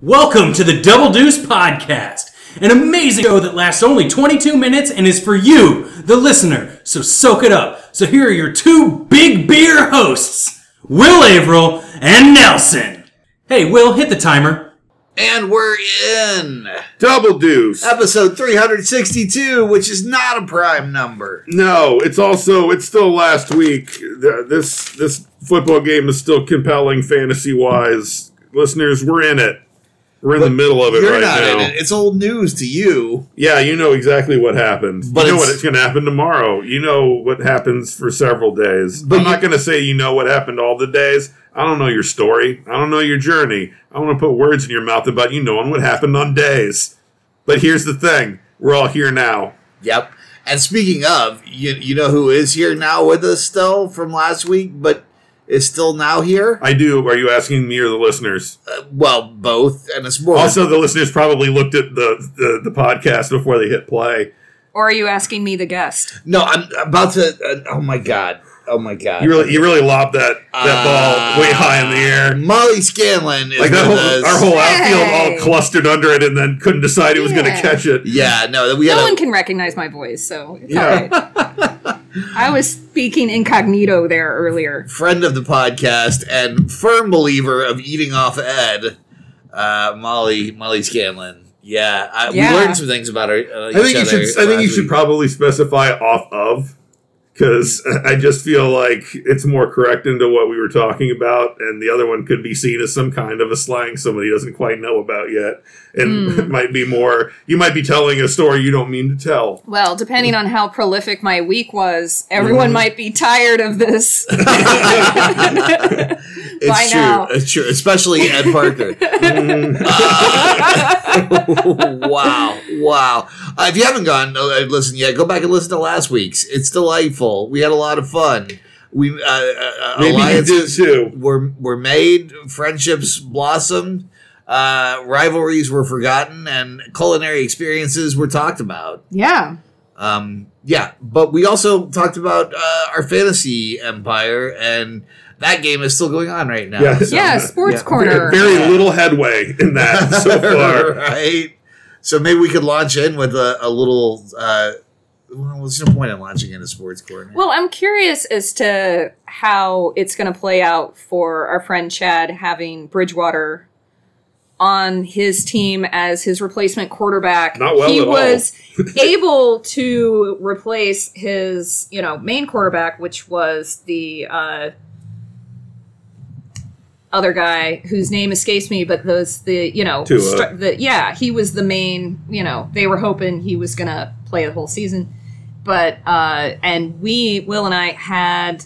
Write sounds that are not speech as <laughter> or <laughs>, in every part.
Welcome to the Double Deuce Podcast, an amazing show that lasts only 22 minutes and is for you, the listener. So soak it up. So here are your two big beer hosts, Will Averill and Nelson. Hey, Will, hit the timer. And we're in Double Deuce. episode 362, which is not a prime number. No, it's also it's still last week. The- This this football game is still compelling fantasy wise. Listeners, we're in it. We're in the middle of it You're right not now. in it. It's old news to you. Yeah, you know exactly what happened. But you know it's- what it's going to happen tomorrow. You know what happens for several days. But I'm you- not going to say you know what happened all the days. I don't know your story. I don't know your journey. I want to put words in your mouth about you knowing what happened on days. But here's the thing: we're all here now. Yep. And speaking of, you, you know who is here now with us still from last week, but is still now here? I do. Are you asking me or the listeners? Uh, well, both. And it's more. Also, the listeners probably looked at the, the, the podcast before they hit play. Or are you asking me, the guest? no, I'm about to. Uh, oh my God. Oh my God. You really you really lobbed that that ball way high in the air. Molly Scanlon is Like that whole us. our whole outfield Hey. all clustered under it and then couldn't decide who was going to catch it. Yeah, no, we No had one a, can recognize my voice, so it's Yeah. <laughs> all right. I was speaking incognito there earlier. friend of the podcast and firm believer of eating off Ed, uh, Molly Molly Scanlon. Yeah, I, Yeah. we learned some things about her. Uh, I think each you other should I think you should week. probably specify off of because I just feel like it's more correct into what we were talking about, and the other one could be seen as some kind of a slang somebody doesn't quite know about yet, and Hmm. it <laughs> might be more. You might be telling a story you don't mean to tell. Well, depending on how prolific my week was, everyone mm-hmm. might be tired of this. <laughs> <laughs> It's by true. now. It's true, especially Ed Parker. Mm-hmm. Uh, wow, wow. Uh, if you haven't gone uh, listen yet, go back and listen to last week's. It's delightful. We had a lot of fun. We uh, uh, Maybe you did too. were were made, friendships blossomed, uh, rivalries were forgotten, and culinary experiences were talked about. yeah. Um, yeah, but we also talked about uh, our fantasy empire, and that game is still going on right now. Yeah. So- Yeah, sports yeah. corner. Very little headway in that <laughs> so far. right? So maybe we could launch in with a, a little. Uh, well, there's no point in launching in a sports corner. Well, I'm curious as to how it's going to play out for our friend Chad having Bridgewater on his team as his replacement quarterback. Not well he at all. was <laughs> able to replace his, you know, main quarterback, which was the uh, other guy whose name escapes me, but those the you know the yeah he was the main. You know, they were hoping he was going to play the whole season but uh, and we Will and I had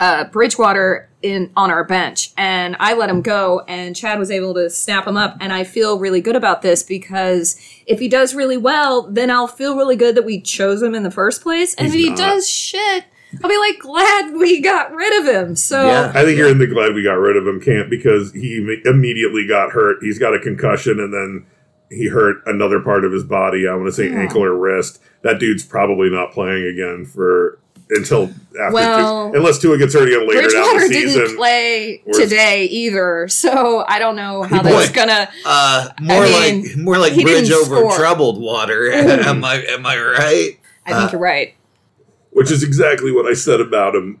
uh, Bridgewater in on our bench, and I let him go, and Chad was able to snap him up, and I feel really good about this because if he does really well, then I'll feel really good that we chose him in the first place, and He's if he not. does shit. I'll be like glad we got rid of him. So Yeah. I think you're in the glad we got rid of him camp because he immediately got hurt. He's got a concussion and then he hurt another part of his body. I want to say Yeah. ankle or wrist. That dude's probably not playing again for until after Well, unless Tua gets hurt again later down Bridgewater the didn't season. play today either, so I don't know how Boy. that's gonna. Uh, more I mean, like more like bridge over score. troubled water. <laughs> am I am I right? I think Uh, you're right. Which is exactly what I said about him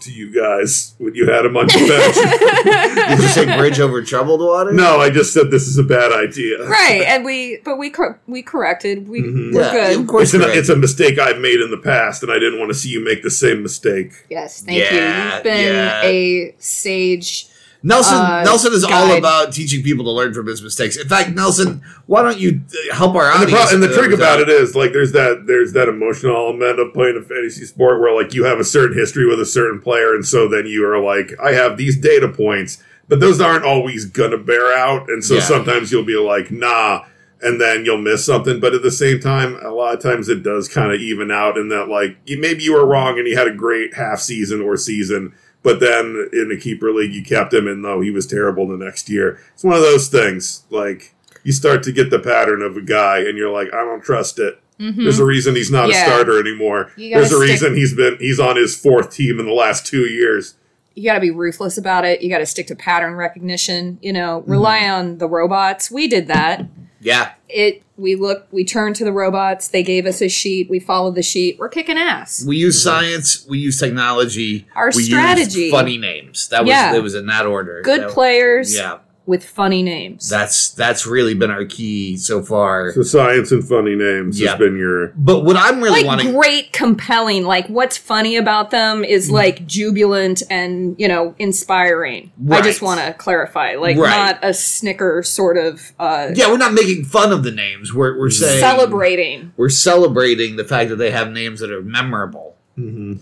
to you guys when you had him on your bench. <laughs> Did you say bridge over troubled water? no, I just said this is a bad idea. right and we but we cor- we corrected we Mhm. we're Yeah, good of course. It's, an, it's a mistake I've made in the past, and I didn't want to see you make the same mistake. yes thank Yeah, you you've been yeah. a sage Nelson uh, Nelson is all about teaching people to learn from his mistakes. In fact, Nelson, why don't you uh, help our And the, pro- and the trick about it is like there's that there's that emotional element of playing a fantasy sport where like you have a certain history with a certain player, and so then you are like, I have these data points, but those aren't always gonna bear out, and so Yeah. sometimes you'll be like, nah, and then you'll miss something. But at the same time, a lot of times it does kind of even out in that like maybe you were wrong and you had a great half season or season. But then in the keeper league, you kept him, and though he was terrible the next year, it's one of those things. Like you start to get the pattern of a guy, and you're like, I don't trust it. Mhm. There's a reason he's not Yeah. a starter anymore. There's a stick- reason he's been he's on his fourth team in the last two years. you got to be ruthless about it. You got to stick to pattern recognition. You know, rely Mm-hmm. on the robots. We did that. Yeah. It. We look We turned to the robots. They gave us a sheet. We followed the sheet. We're kicking ass. We use science. We use technology. Our we strategy. Funny names. That was Yeah. it was in that order. Good That- players Yeah. With funny names. That's that's really been our key so far. So science and funny names Yeah. has been your. But what I'm really like wanting great, compelling. Like what's funny about them is Mm-hmm. like jubilant and you know inspiring. I just want to clarify, like Right. not a snicker sort of uh, Yeah, we're not making fun of the names. We're we're saying celebrating. We're celebrating the fact that they have names that are memorable. Mhm.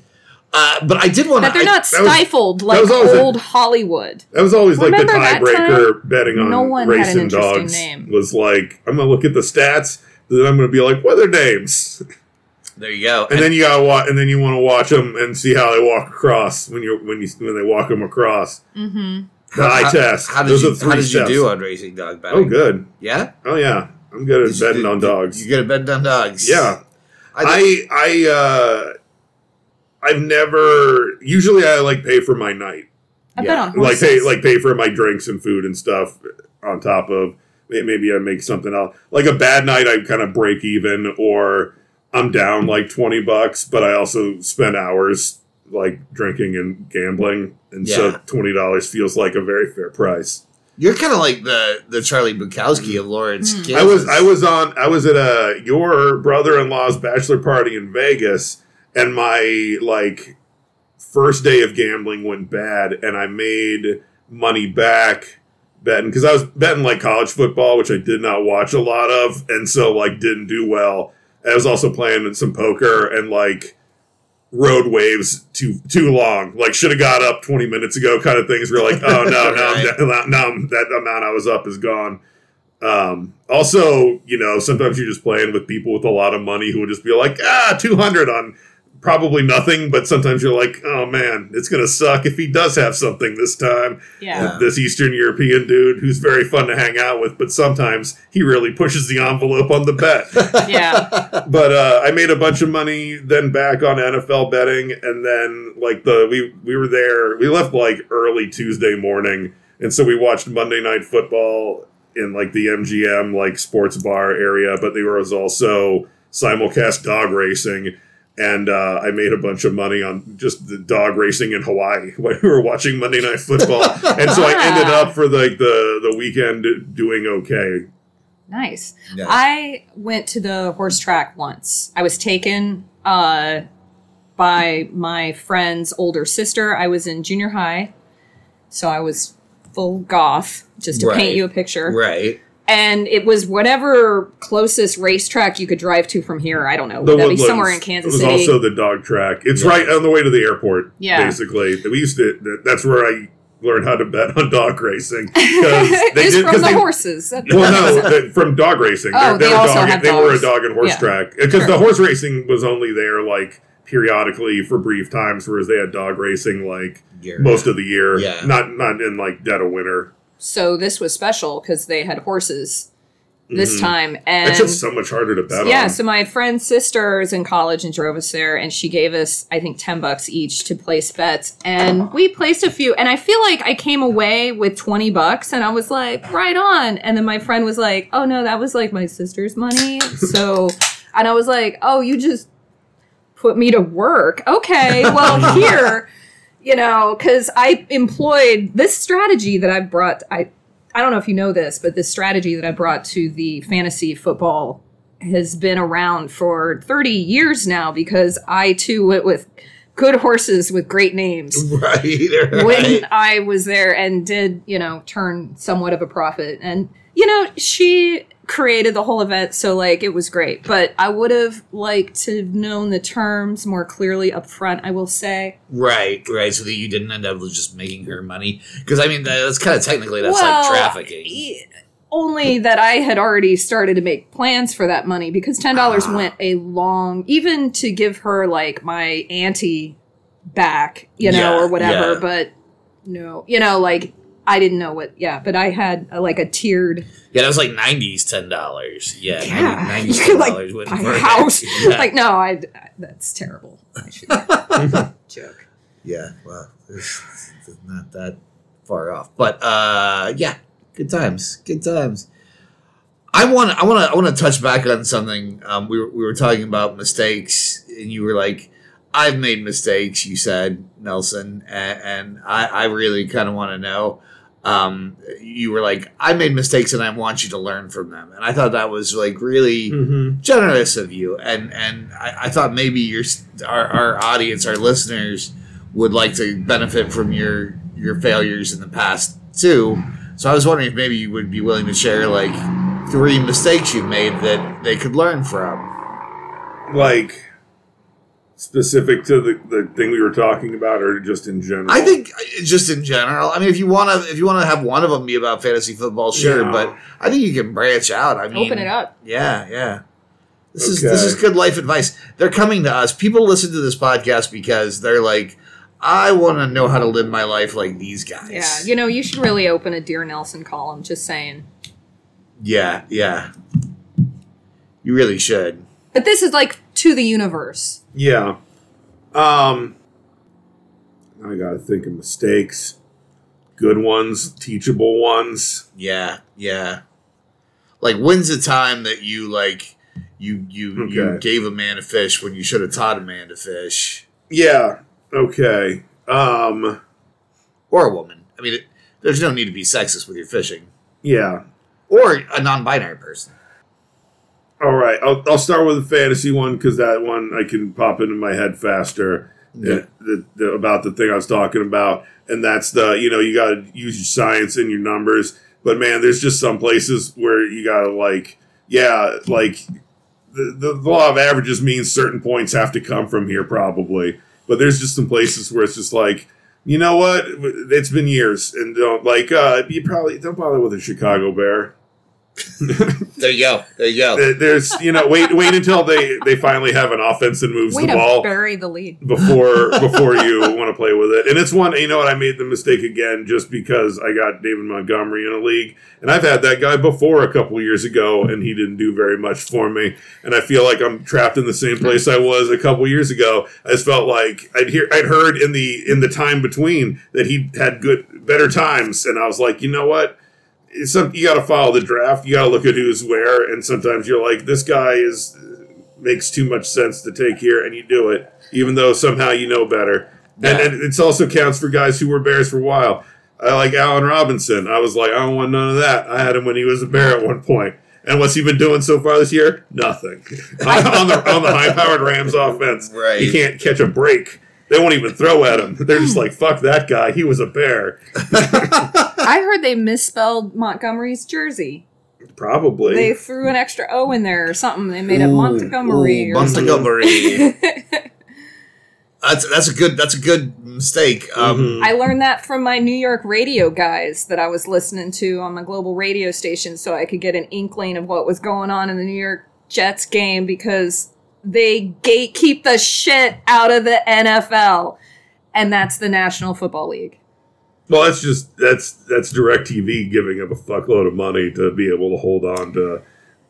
Uh, but I did want to. That they're not that was- stifled like was always a- old Hollywood. That was always like the Remember that tiebreaker betting on No one had an racing interesting dogs. name. Was like, I'm gonna look at the stats, then I'm gonna be like, what are their names? There you go. And then you gotta watch, and then you want to watch them and see how they walk across when you when you when they walk them across. Mm-hmm. The eye test. How did, Those you, are three how did steps. you do on racing dog betting? Oh, good. Yeah, Oh yeah, I'm good at Did betting did- on dogs. You get a bet on dogs. Yeah, I, I I uh, I've never. Usually, I like pay for my night. I Yeah. bet on like pay like pay for my drinks and food and stuff on top of maybe I make something else. Like a bad night, I kind of break even, or I'm down like twenty bucks, but I also spend hours like drinking and gambling, and Yeah. so twenty dollars feels like a very fair price. you're kind of like the the Charlie Bukowski of Lawrence. Hmm. Kansas. I was I was on I was at a your brother in law's bachelor party in Vegas, and my like first day of gambling went bad, and I made money back betting because I was betting like college football, which I did not watch a lot of, and so like didn't do well. I was also playing in some poker and like rode waves too too long. Like should have got up twenty minutes ago, kind of things. We're like, oh no, <laughs> no, Right. now, now that amount I was up is gone. Um, also, you know, sometimes you're just playing with people with a lot of money who will just be like, ah, 200 on probably nothing. But sometimes you're like, oh man, it's going to suck if he does have something this time. yeah. This Eastern European dude who's very fun to hang out with, but sometimes he really pushes the envelope on the bet. <laughs> Yeah. but uh, I made a bunch of money then back on NFL betting, and then like the we we were there. We left like early Tuesday morning, and so we watched Monday Night Football in like the MGM like sports bar area. But there was also simulcast dog racing. And uh, I made a bunch of money on just the dog racing in Hawaii <laughs> when we were watching Monday Night Football, <laughs> and so I ended up for like the the weekend doing okay. Nice. Nice. I went to the horse track once. I was taken uh, by my friend's older sister. I was in junior high, so I was full goth, just to Right. paint you a picture. right. And it was whatever closest racetrack you could drive to from here. I don't know. The Would be somewhere in Kansas It was City? also the dog track. It's Yeah. right on the way to the airport. Yeah. basically, we used to. That's where I learned how to bet on dog racing because <laughs> it's from the they, horses. That- Well, no, that- from dog racing. Oh, they were also dog, have they were a dog and horse Yeah. track because Sure. the horse racing was only there like periodically for brief times, whereas they had dog racing like most of the year. Yeah. not not in like dead of winter. So this was special because they had horses this Mhm. time, and It's just so much harder to bet yeah, on. so my friend's sister is in college and drove us there, and she gave us, I think, 10 bucks each to place bets. And we placed a few, and I feel like I came away with 20 bucks, and I was like, right on. And then my friend was like, oh no, that was like my sister's money. So, and I was like, oh, you just put me to work. Okay, well, <laughs> here, you know, because I employed this strategy that I brought. I, I don't know if you know this, but this strategy that I brought to the fantasy football has been around for 30 years now because I too went with good horses with great names <laughs> Right. right. when I was there and did, you know, turn somewhat of a profit. And, you know, she created the whole event, so like it was great. But I would have liked to have known the terms more clearly up front, I will say. Right, right. So that you didn't end up just making her money, because I mean that's kind of technically that's like trafficking. e- Only that I had already started to make plans for that money because ten dollars Ah. went a long, even to give her like my auntie back, you know, Yeah, or whatever. yeah. But no, you know, like I didn't know what. Yeah, but I had a, like a tiered. Yeah, that was like nineties ten dollars. Yeah, Yeah, nineties you ten could dollars like buy a house. <laughs> Yeah. Like no, I. That's terrible. I should <laughs> joke. Yeah, well, it's, it's not that far off, but uh, yeah, good times, good times. I want, I want to, I want to touch back on something. Um, we were, we were talking about mistakes, and you were like, "I've made mistakes." You said Nelson, and, and I, I really kind of want to know. Um, you were like, "I made mistakes, and I want you to learn from them," and I thought that was like really Mm-hmm. generous of you, and and I, I thought maybe your our, our audience, our listeners, would like to benefit from your your failures in the past too. So I was wondering if maybe you would be willing to share like three mistakes you've made that they could learn from. Like specific to the, the thing we were talking about, or just in general. I think uh, just in general. I mean, if you want to, if you want to have one of them be about fantasy football, sure. Yeah. But I think you can branch out. I mean, Open it up. Yeah, yeah. This is this is good life advice. They're coming to us. People listen to this podcast because they're like, I want to know how to live my life like these guys. Yeah, you know, you should really open a Dear Nelson column. Just saying. yeah, yeah. You really should. But this is like to the universe. Yeah. Um I gotta think of mistakes. Good ones, teachable ones. Yeah, yeah. Like, when's the time that you like you you you gave a man a fish when you should have taught a man to fish Yeah. Okay. Um or a woman? I mean, it, there's no need to be sexist with your fishing yeah. or a non-binary person. All right. I'll I'll start with a fantasy one because that one I can pop into my head faster. Yeah. uh, the, the, about the thing I was talking about, and that's the you know you got to use your science and your numbers. But man, there's just some places where you got to like, yeah, like the, the the law of averages means certain points have to come from here probably. But there's just some places where it's just like, you know what, it's been years, and don't like uh, you probably don't bother with a Chicago Bear. <laughs> There you go. There you go. There's you know wait wait until they they finally have an offense and moves Way the to ball bury the lead. before <laughs> before you want to play with it. And it's one you know what I made the mistake again just because I got David Montgomery in a league, and I've had that guy before a couple years ago, and he didn't do very much for me. And I feel like I'm trapped in the same place I was a couple years ago. I just felt like I'd hear I'd heard in the in the time between that he had good better times, and I was like, you know what. It's some, you got to follow the draft. You got to look at who's where, and sometimes you're like, this guy is makes too much sense to take here, and you do it, even though somehow you know better. Yeah. And, and it also counts for guys who were Bears for a while. I like Allen Robinson. I was like, I don't want none of that. I had him when he was a Bear at one point. And what's he been doing so far this year? Nothing. on, <laughs> on the on the high powered Rams offense, Right. he can't catch a break. They won't even throw at him. They're just like, fuck that guy. He was a Bear. <laughs> I heard they misspelled Montgomery's jersey. Probably. They threw an extra O in there or something. They made it Ooh, Montgomery ooh, or. Montgomery. <laughs> that's that's a good that's a good mistake. Um, Mhm. I learned that from my New York radio guys that I was listening to on my global radio station so I could get an inkling of what was going on in the New York Jets game because they gatekeep the shit out of the NFL. And that's the National Football League. Well, that's just that's that's Directv giving up a fuckload of money to be able to hold on to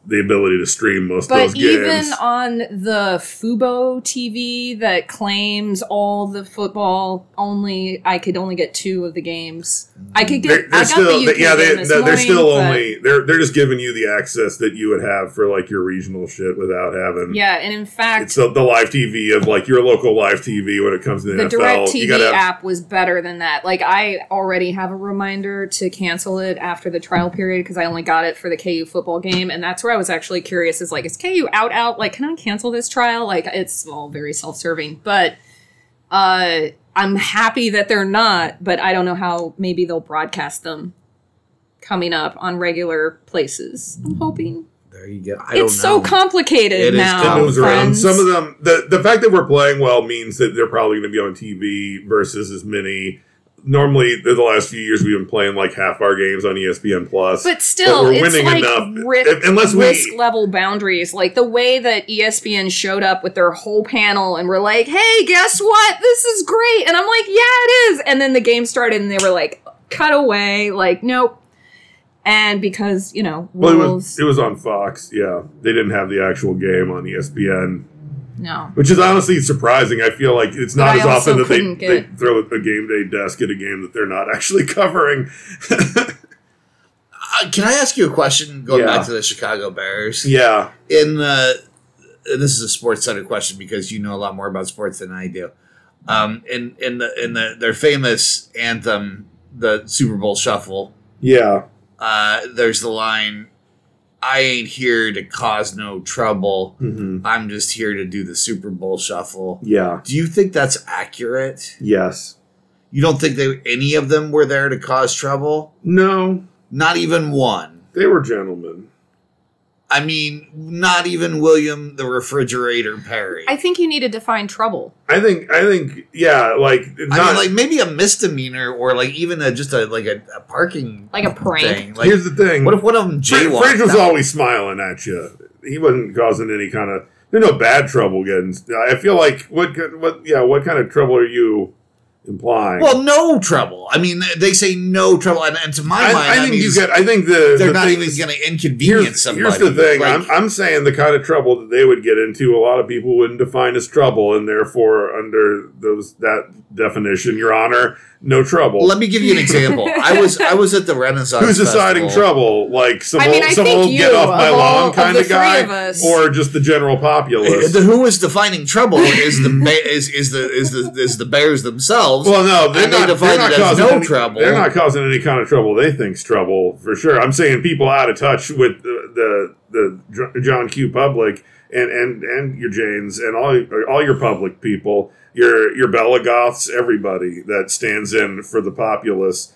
the ability to stream most of But those games. even on the Fubo TV that claims all the football only, I could only get two of the games. I could they're, get. they're I got still the UK yeah they, they're, they're morning, still only they're they're just giving you the access that you would have for like your regional shit without having Yeah, and in fact, it's the, the live TV of like your local live TV when it comes to the, the NFL. direct tv have, app was better than that like i already have a reminder to cancel it after the trial period because i only got it for the ku football game and that's where i was actually curious is like is ku out out like can i cancel this trial like it's all very self-serving but uh i'm happy that they're not but i don't know how maybe they'll broadcast them coming up on regular places i'm hoping there you go. I don't it's so complicated It is now it moves around. Some of them, the the fact that we're playing well means that they're probably going to be on TV versus as many. Normally, the the last few years we've been playing like half our games on ESPN Plus. But still, we're it's winning like enough. unless we- risk level boundaries. Like the way that ESPN showed up with their whole panel and were like, "Hey, guess what? This is great." And I'm like, "Yeah, it is." And then the game started, and they were like, "Cut away!" Like, nope. And because you know, Well, it was it was on Fox. Yeah, they didn't have the actual game on ESPN. No. Which is honestly surprising. I feel like it's not But as often that they, couldn't they throw a game day desk at a game that they're not actually <laughs> covering. Uh, can I ask you a question going Yeah. back to the Chicago Bears? yeah. In the and this is a sports center question because you know a lot more about sports than I do. Um, in in the in the their famous anthem, the Super Bowl Shuffle, Yeah. uh, there's the line, "I ain't here to cause no trouble. hmm I'm just here to do the Super Bowl Shuffle." Yeah. Do you think that's accurate? Yes. You don't think they any of them were there to cause trouble? No. Not even one. They were gentlemen. I mean, not even William the Refrigerator Perry. I think you need to define trouble. I think. I think. Yeah. Like. I Not, mean, like maybe a misdemeanor or like even a, just a like a, a parking Like a prank. thing. Like, here's the thing. what if one of them Fridge jaywalked? was That- always smiling at you. He wasn't causing any kind of. There's no bad trouble getting. I feel like what what yeah what kind of trouble are you implying? well, no trouble. I mean, they say no trouble, and, and to my I, mind, I think you get. I think the they're the not thing even is- going to inconvenience Here's, somebody. here's the thing. Like, I'm, I'm saying the kind of trouble that they would get into, a lot of people wouldn't define as trouble, and therefore, under those that definition, Your Honor, no trouble. let me give you an example. <laughs> I was I was at the Renaissance. Who's deciding Festival. trouble? Like some I mean, old, I some think old you, get off my of lawn of kind the of guy, three of us. or just the general populace? The who is defining trouble is the ba- is is the is the is the Bears themselves. Well, no, they're And they not, define they're not it as causing no any, trouble. They're not causing any kind of trouble they think's trouble for sure. I'm saying people out of touch with the the, the John Q public and and and your Janes and all all your public people, your your Bella Goths, everybody that stands in for the populace.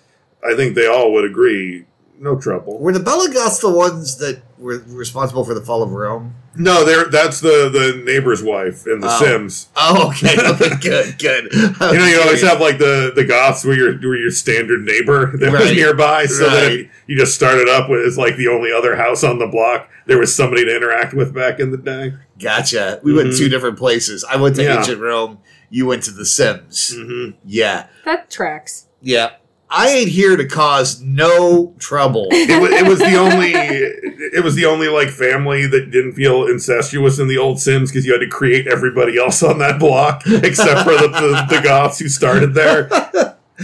I think they all would agree. No trouble. Were the Belagoths the ones that were responsible for the fall of Rome? No, they're that's the the neighbor's wife in The Oh. Sims. Oh, okay, okay, <laughs> good, good. You know, you always have like the the Goths where your where your standard neighbor <laughs> that was nearby, so that Right. if you just started up with as like the only other house on the block, there was somebody to interact with back in the day. Gotcha. We went Mhm. two different places. I went to Yeah. ancient Rome. You went to The Sims. hmm Yeah, That tracks. yeah. I ain't here to cause no trouble. <laughs> It was it was the only it was the only like family that didn't feel incestuous in the old Sims because you had to create everybody else on that block except for the, the, the Goths who started there.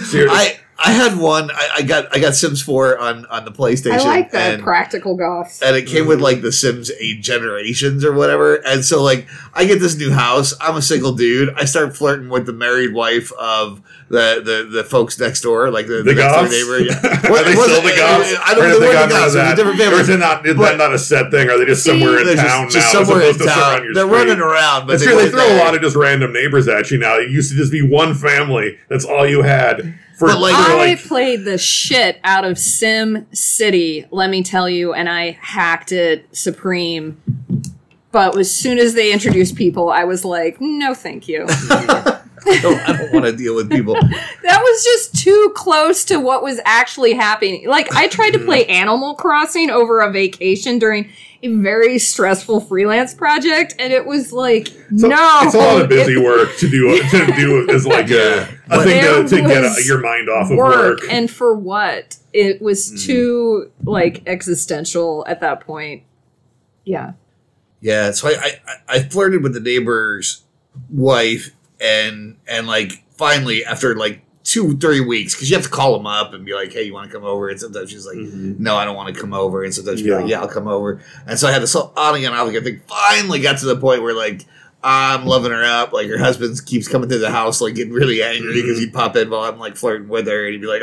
So <laughs> I I had one. I, I got I got Sims Four on on the PlayStation. I like that and- practical goths. and it came with mm. like the Sims 8 generations or whatever. And so like I get this new house. I'm a single dude. I start flirting with the married wife of the the, the folks next door, like the, The the next door neighbor. Yeah. <laughs> Are they still the uh, Goths? I don't know. They they were the Goths. of It was a that? different Or family. is it not, is But- that not a set thing? Are they just somewhere in They're town just, just now? somewhere in to town. your They're street? running around, but they true. They weren't throw a lot of just random neighbors at you now. It used to just be one family. That's all you had. For, But, like- I like played the shit out of Sim City, let me tell you, and I hacked it supreme. But as soon as they introduced people, I was like, no, thank you. <laughs> I don't, I don't want to deal with people. <laughs> that was just too close to what was actually happening. Like, I tried to play Animal Crossing over a vacation during a very stressful freelance project, and it was like, So no. it's a lot of busy it- <laughs> work to do to do as like a, a thing to, to get was your mind off of work, work. and for what? It was Mm. too like existential at that point. Yeah. Yeah, so I, I I flirted with the neighbor's wife, and and like finally after like two three weeks, because you have to call them up and be like, hey, you want to come over? And sometimes she's like, Mhm. no, I don't want to come over, and sometimes she's Yeah. like, yeah, I'll come over. And so I had this whole on again, off again thing. Finally got to the point where like. I'm loving her up. Like her husband keeps coming to the house, like getting really angry because Mhm. he'd pop in while I'm like flirting with her, and he'd be like,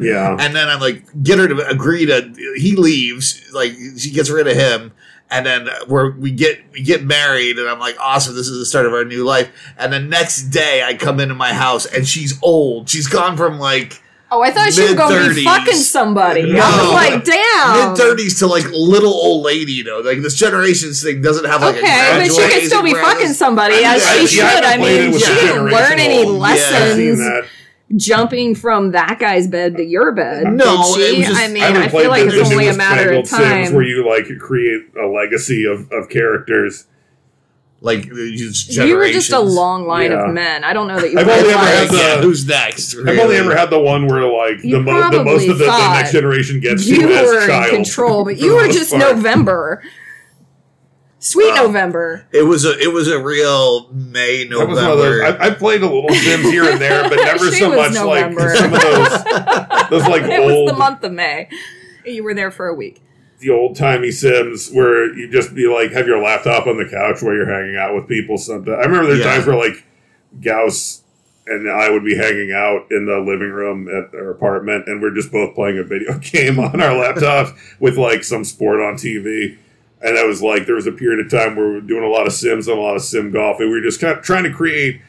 Yeah. and then I'm like, get her to agree to. He leaves, like she gets rid of him, and then we're we get we get married, and I'm like, awesome, this is the start of our new life. And the next day, I come into my house, and she's old. She's gone from like Oh, I thought she was going to be fucking somebody. I No. was like, damn. mid thirties to like little old lady. You know, like this generations thing doesn't have like Okay, a but she can still be fucking somebody I as mean, she yeah, should. I it mean, she didn't learn any lessons. Yeah, I've I've seen lessons that. jumping from that guy's bed to your bed. No, did it was just- I mean, I I, feel like the, it's only a matter of fangled Sims time. where you like create a legacy of, of characters. Like You were just a long line Yeah. of men. I don't know that you. I've only ever had the- Yeah, who's next? I've only ever had the one where like the, mo- the most of the, the next generation gets you to as were child. in control, but you were just part. November. Sweet Wow. November. It was a it was a real May That was one of those. November. I, I played a little Sims here and there, but <laughs> never so much November. like some of those. <laughs> Those like It old, was the month of May. You were there for a week. the old timey Sims where you just be like have your laptop on the couch while you're hanging out with people. Sometimes I remember there's Yeah. times where like Gauss and I would be hanging out in the living room at our apartment, and we're just both playing a video <laughs> game on our laptops with like some sport on TV. And that was like there was a period of time where we were doing a lot of Sims and a lot of Sim golf, and we were just kind of trying to create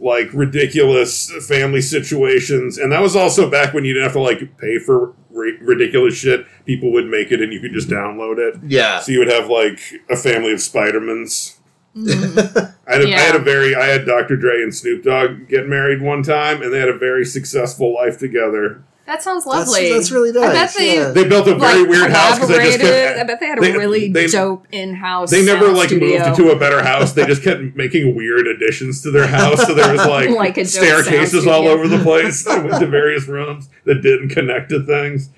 like ridiculous family situations. And that was also back when you didn't have to like pay for ri- ridiculous shit. People would make it, and you could just download it. yeah. So you would have like a family of Spidermans. Mm-hmm. <laughs> I had, a, I Yeah. had a very I had Dr. Dre and Snoop Dogg get married one time, and they had a very successful life together. That sounds lovely. that's really nice. I bet they yeah. They built a very like weird house because they just collaborated. I bet they had a they- really they- dope in-house. they never like studio. moved to a better house. They just kept making weird additions to their house. So there was <laughs> like, Like staircases all over the place. I went to various rooms that didn't connect to things.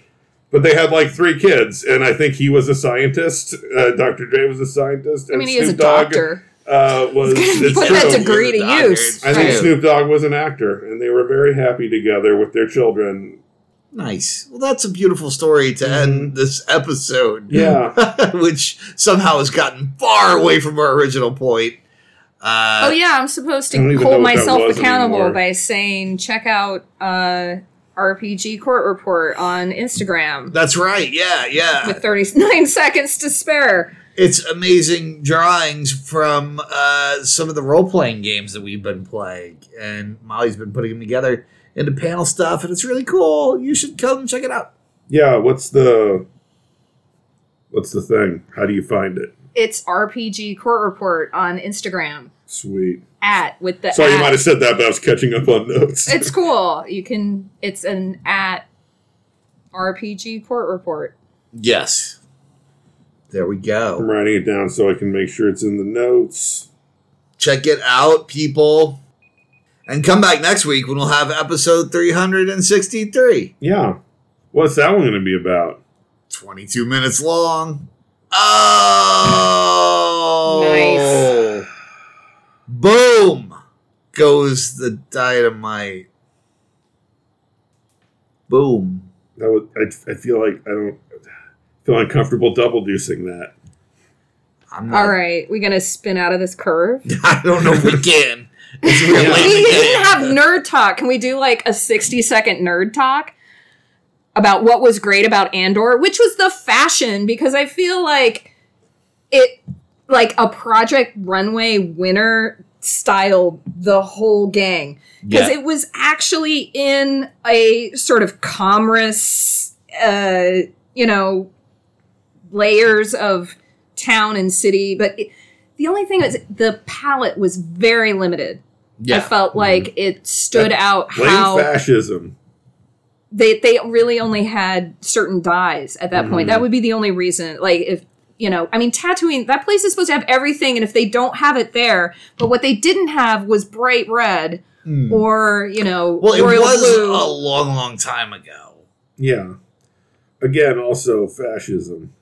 But they had like three kids, and I think he was a scientist. Uh, Dr. Dre was a scientist. I mean, he is a Snoop Dogg, doctor. Uh, was <laughs> it's Put true. that degree to use. I think Snoop Dogg was an actor, and they were very happy together with their children. Nice. Well, that's a beautiful story to end this episode. Yeah. <laughs> Which somehow has gotten far away from our original point. Uh, Oh yeah, I'm supposed to hold myself accountable anymore. by saying check out uh, RPG Court Report on Instagram That's right. Yeah, yeah. with 39 <laughs> seconds to spare. it's amazing drawings from uh, some of the role playing games that we've been playing, and Molly's been putting them together into panel stuff, and it's really cool. You should come check it out. Yeah, what's the what's the thing? How do you find it? It's RPG Court Report on Instagram Sweet. at with the Sorry, you might have said that, but I was catching up on notes. It's <laughs> cool. You can. It's an at RPG Court Report. Yes. There we go. I'm writing it down so I can make sure it's in the notes. Check it out, people. And come back next week when we'll have episode 363. Yeah. What's that one going to be about? 22 minutes long. Oh! Nice. Boom! Goes the dynamite. Boom. That would I, I feel like I don't feel uncomfortable double deucing that. I'm not, All right, we gonna spin out of this curve. <laughs> I don't know if we can. It's real Yeah. We in didn't have nerd talk. Can we do like a 60 second nerd talk about what was great about Andor, which was the fashion? Because I feel like it, like a Project Runway winner styled the whole gang. Because Yeah. it was actually in a sort of commerce, uh, you know, layers of town and city. But it, the only thing is the palette was very limited. Yeah. I felt like it stood out Blame how fascism. they they really only had certain dyes at that point. Mhm. That would be the only reason. Like if you know, I mean, Tatooine, that place is supposed to have everything, and if they don't have it there, but what they didn't have was bright red Hmm. or you know, Well, it was blue. a long, long time ago. Yeah. Again, also fascism.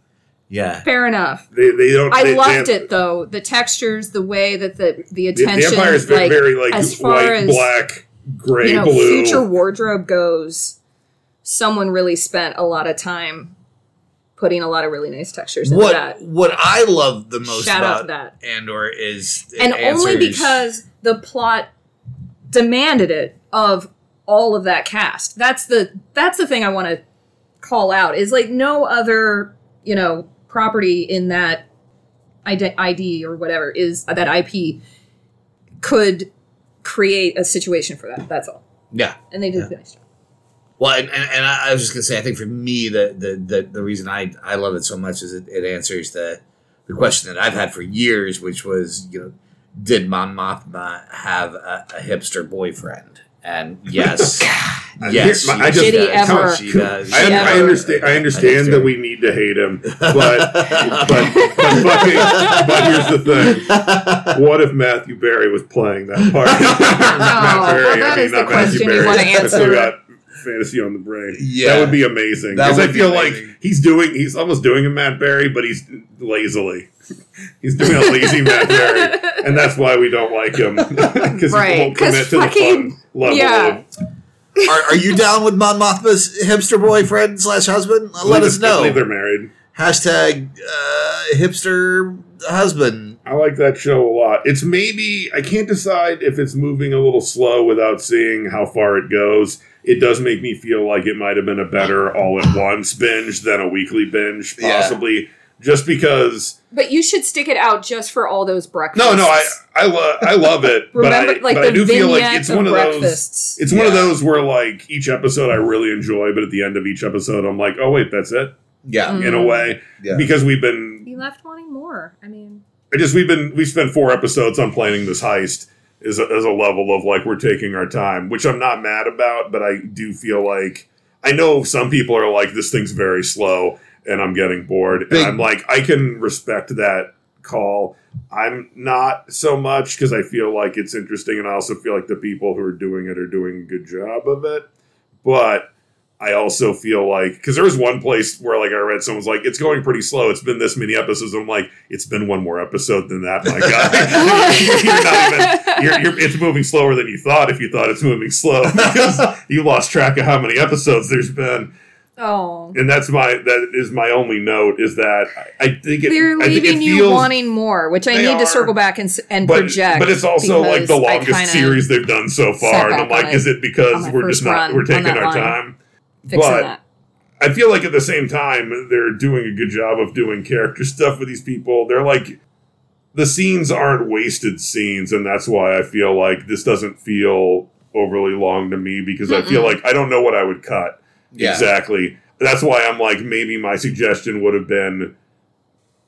Yeah. Fair enough. They they don't. I they, loved they, it though. The textures, the way that the the The, the attention, Empire is very, like, very like as far white, as, black, gray, you know, blue. future wardrobe goes, someone really spent a lot of time putting a lot of really nice textures into What that. what I love the most Shout about to that. Andor is it and only because the plot demanded it of all of that cast. That's the that's the thing I want to call out is like no other you know property in that ID, ID or whatever is that IP could create a situation for that. That's all, yeah. and they did a nice job. Well, and, and, and I I was just gonna say, I think for me, the the the, the reason I I love it so much is it, it answers the the question that I've had for years, which was, you know, did Mon Mothma have a, a hipster boyfriend? And yes, <laughs> yes, Here- I just- Did he does. ever? She does. I, I ever- understand. I understand that we need to hate him, but but but, fucking, but here's the thing: what if Matthew Berry was playing that part? <laughs> Matt well, Berry, oh, that is the not Matthew question you Berry. wanna answer. Fantasy on the Brain. Yeah. that would be amazing. Because I feel like he's doing, he's almost doing a Matt Berry, but he's lazily. <laughs> he's doing a lazy Matt Berry, <laughs> and that's why we don't like him <laughs> because Right, he won't commit to the fucking- fun level. yeah. Of, Are, are you down with Mon Mothma's hipster boyfriend slash husband? Let us know. They're married. Hashtag uh, hipster husband. I like that show a lot. It's maybe I can't decide if it's moving a little slow without seeing how far it goes. It does make me feel like it might have been a better all at once binge than a weekly binge, Yeah. possibly. Just because But you should stick it out just for all those breakfasts. no, no, I I, lo- I love it, but I, remember like but the I do feel like it's of one of those. breakfasts. It's one of those where like each episode I really enjoy, but at the end of each episode I'm like, oh wait, that's it. Yeah. Mm. In a way, Yeah. because we've been you left wanting more. I mean, I just we've been we spent four episodes on planning this heist is a, as a level of like we're taking our time, which I'm not mad about, but I do feel like I know some people are like this thing's very slow and I'm getting bored, Big- and I'm like I can respect that call. I'm not so much because I feel like it's interesting, and I also feel like the people who are doing it are doing a good job of it, but. I also feel like because there was one place where like I read someone's like it's going pretty slow. It's been this many episodes. I'm like it's been one more episode than that, my guy. <laughs> you're not even. You're, you're, it's moving slower than you thought. If you thought it's moving slow, <laughs> because you lost track of how many episodes there's been, oh, and that's my that is my only note is that I, think it. they're leaving you feels, wanting more, which I need are. to circle back and and but, project. but it's also like the longest series they've done so far, and I'm like, is it because we're just not run we're taking our line. time? Fixing but- that. I feel like at the same time they're doing a good job of doing character <laughs> stuff with these people. They're like the scenes aren't wasted scenes, and that's why I feel like this doesn't feel overly long to me because I feel like I don't know what I would cut Yeah. exactly. That's why I'm like maybe my suggestion would have been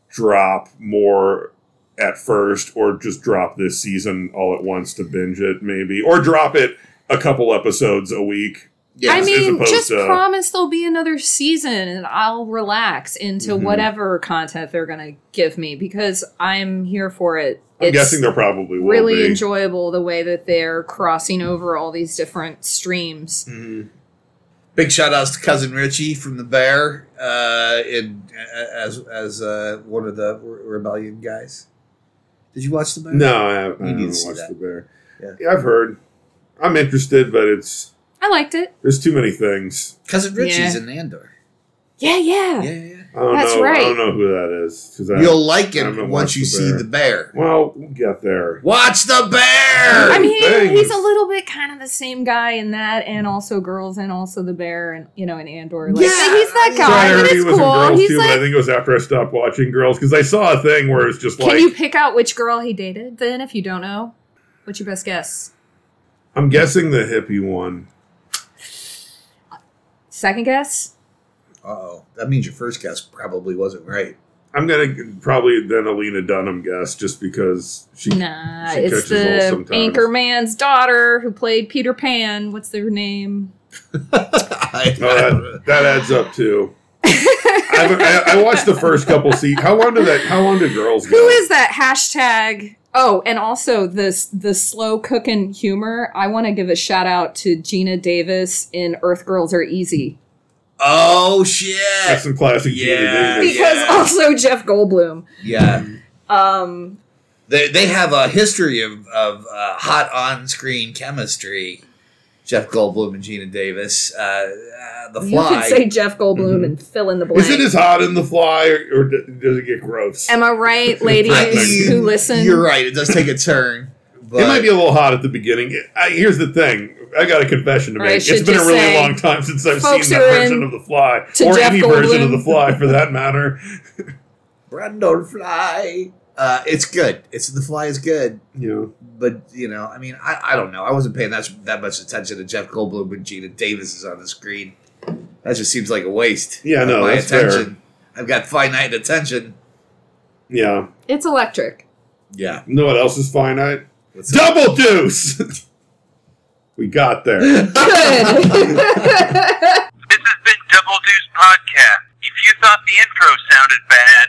drop more at first, or just drop this season all at once to binge it, maybe, or drop it a couple episodes a week. Yeah. I mean, just to- promise there'll be another season and I'll relax into Mhm. whatever content they're going to give me because I'm here for it. I'm it's guessing there probably will really be. enjoyable the way that they're crossing over all these different streams. Mhm. Big shout outs to cousin Richie from the Bear, uh, in as as uh, one of the rebellion guys. Did you watch the Bear? No, I, haven't- I need to haven't watched that. the bear. Yeah. Yeah. I've heard. I'm interested, but it's I liked it. there's too many things. cousin Richie's Yeah. in Andor. Yeah, Yeah, yeah. yeah. yeah. I don't That's know. I don't know who that is. 'cause I- You'll like I it haven't once watched you The see the Bear. well, we'll get there. Watch the Bear. I mean, Thanks. he's a little bit kind of the same guy in that, and also girls, and also the bear, and you know, in Andor. Like, Yeah, he's that yeah. So I guy, heard and he it's was in cool. Girls He's too, but I like, think it was after I stopped watching Girls because I saw a thing where it's just can like you pick out which girl he dated? Then, if you don't know, what's your best guess? I'm guessing the hippie one. Second guess? oh, that means your first guess probably wasn't right. I'm gonna probably then Alina Dunham guess just because she. Nah, she it's catches all the sometimes. Anchorman's daughter who played Peter Pan. What's their name? <laughs> I, Oh, that, that adds up too. I, I, I watched the first couple seasons. How long did that? How long did Girls go? Who is that hashtag? Oh, and also this the slow cooking humor. I want to give a shout out to Geena Davis in Earth Girls Are Easy oh shit! That's some classic Yeah. Geena Davis. because Yeah. also Jeff Goldblum. Yeah, Um, they they have a history of of uh, hot on screen chemistry. Jeff Goldblum and Geena Davis. Uh, uh, the you Fly. could say Jeff Goldblum and fill in the blank. Is it as hot in the fly, or, or does it get gross? Am I right, <laughs> ladies I- who listen? You're right. It does take a turn. But it might be a little hot at the beginning. I, here's the thing. I got a confession to make. It's been a really long time since I've seen that version of The Fly, or Jeff any version of The Fly for that matter. <laughs> <laughs> Brundle Fly. Uh, it's good. It's the Fly is good. You know, But you know, I mean, I, I don't know. I wasn't paying that that much attention to Jeff Goldblum when Geena Davis is on the screen. That just seems like a waste. Yeah, no, my that's fair. attention. I've got finite attention. yeah. It's electric. Yeah. You know what else is finite? What's that? Double deuce. <laughs> we got there. Good. <laughs> <laughs> This has been Double Deuce Podcast. If you thought the intro sounded bad,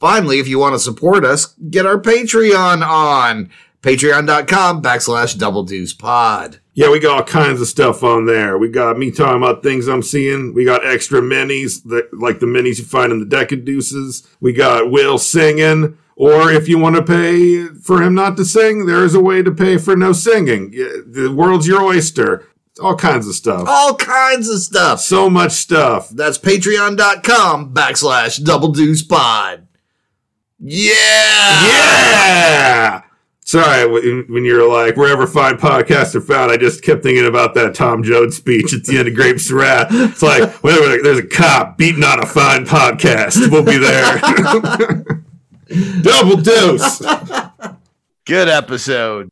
Finally, if you want to support us, get our Patreon on patreon.com backslash double deuce pod. Yeah, we got all kinds of stuff on there. We got me talking about things I'm seeing. We got extra minis, that, like the minis you find in the deck of deuces. We got Will singing. Or if you want to pay for him not to sing, there is a way to pay for no singing. The world's your oyster. All kinds of stuff. All kinds of stuff. So much stuff. That's patreon.com backslash double deuce pod. Yeah! Yeah! Sorry, when when you're like, wherever fine podcasts are found, I just kept thinking about that Tom Joad speech at the end of Grapes of Wrath. It's like, <laughs> whenever there's a cop beating on a fine podcast, we'll be there. <laughs> Double dose. Good episode.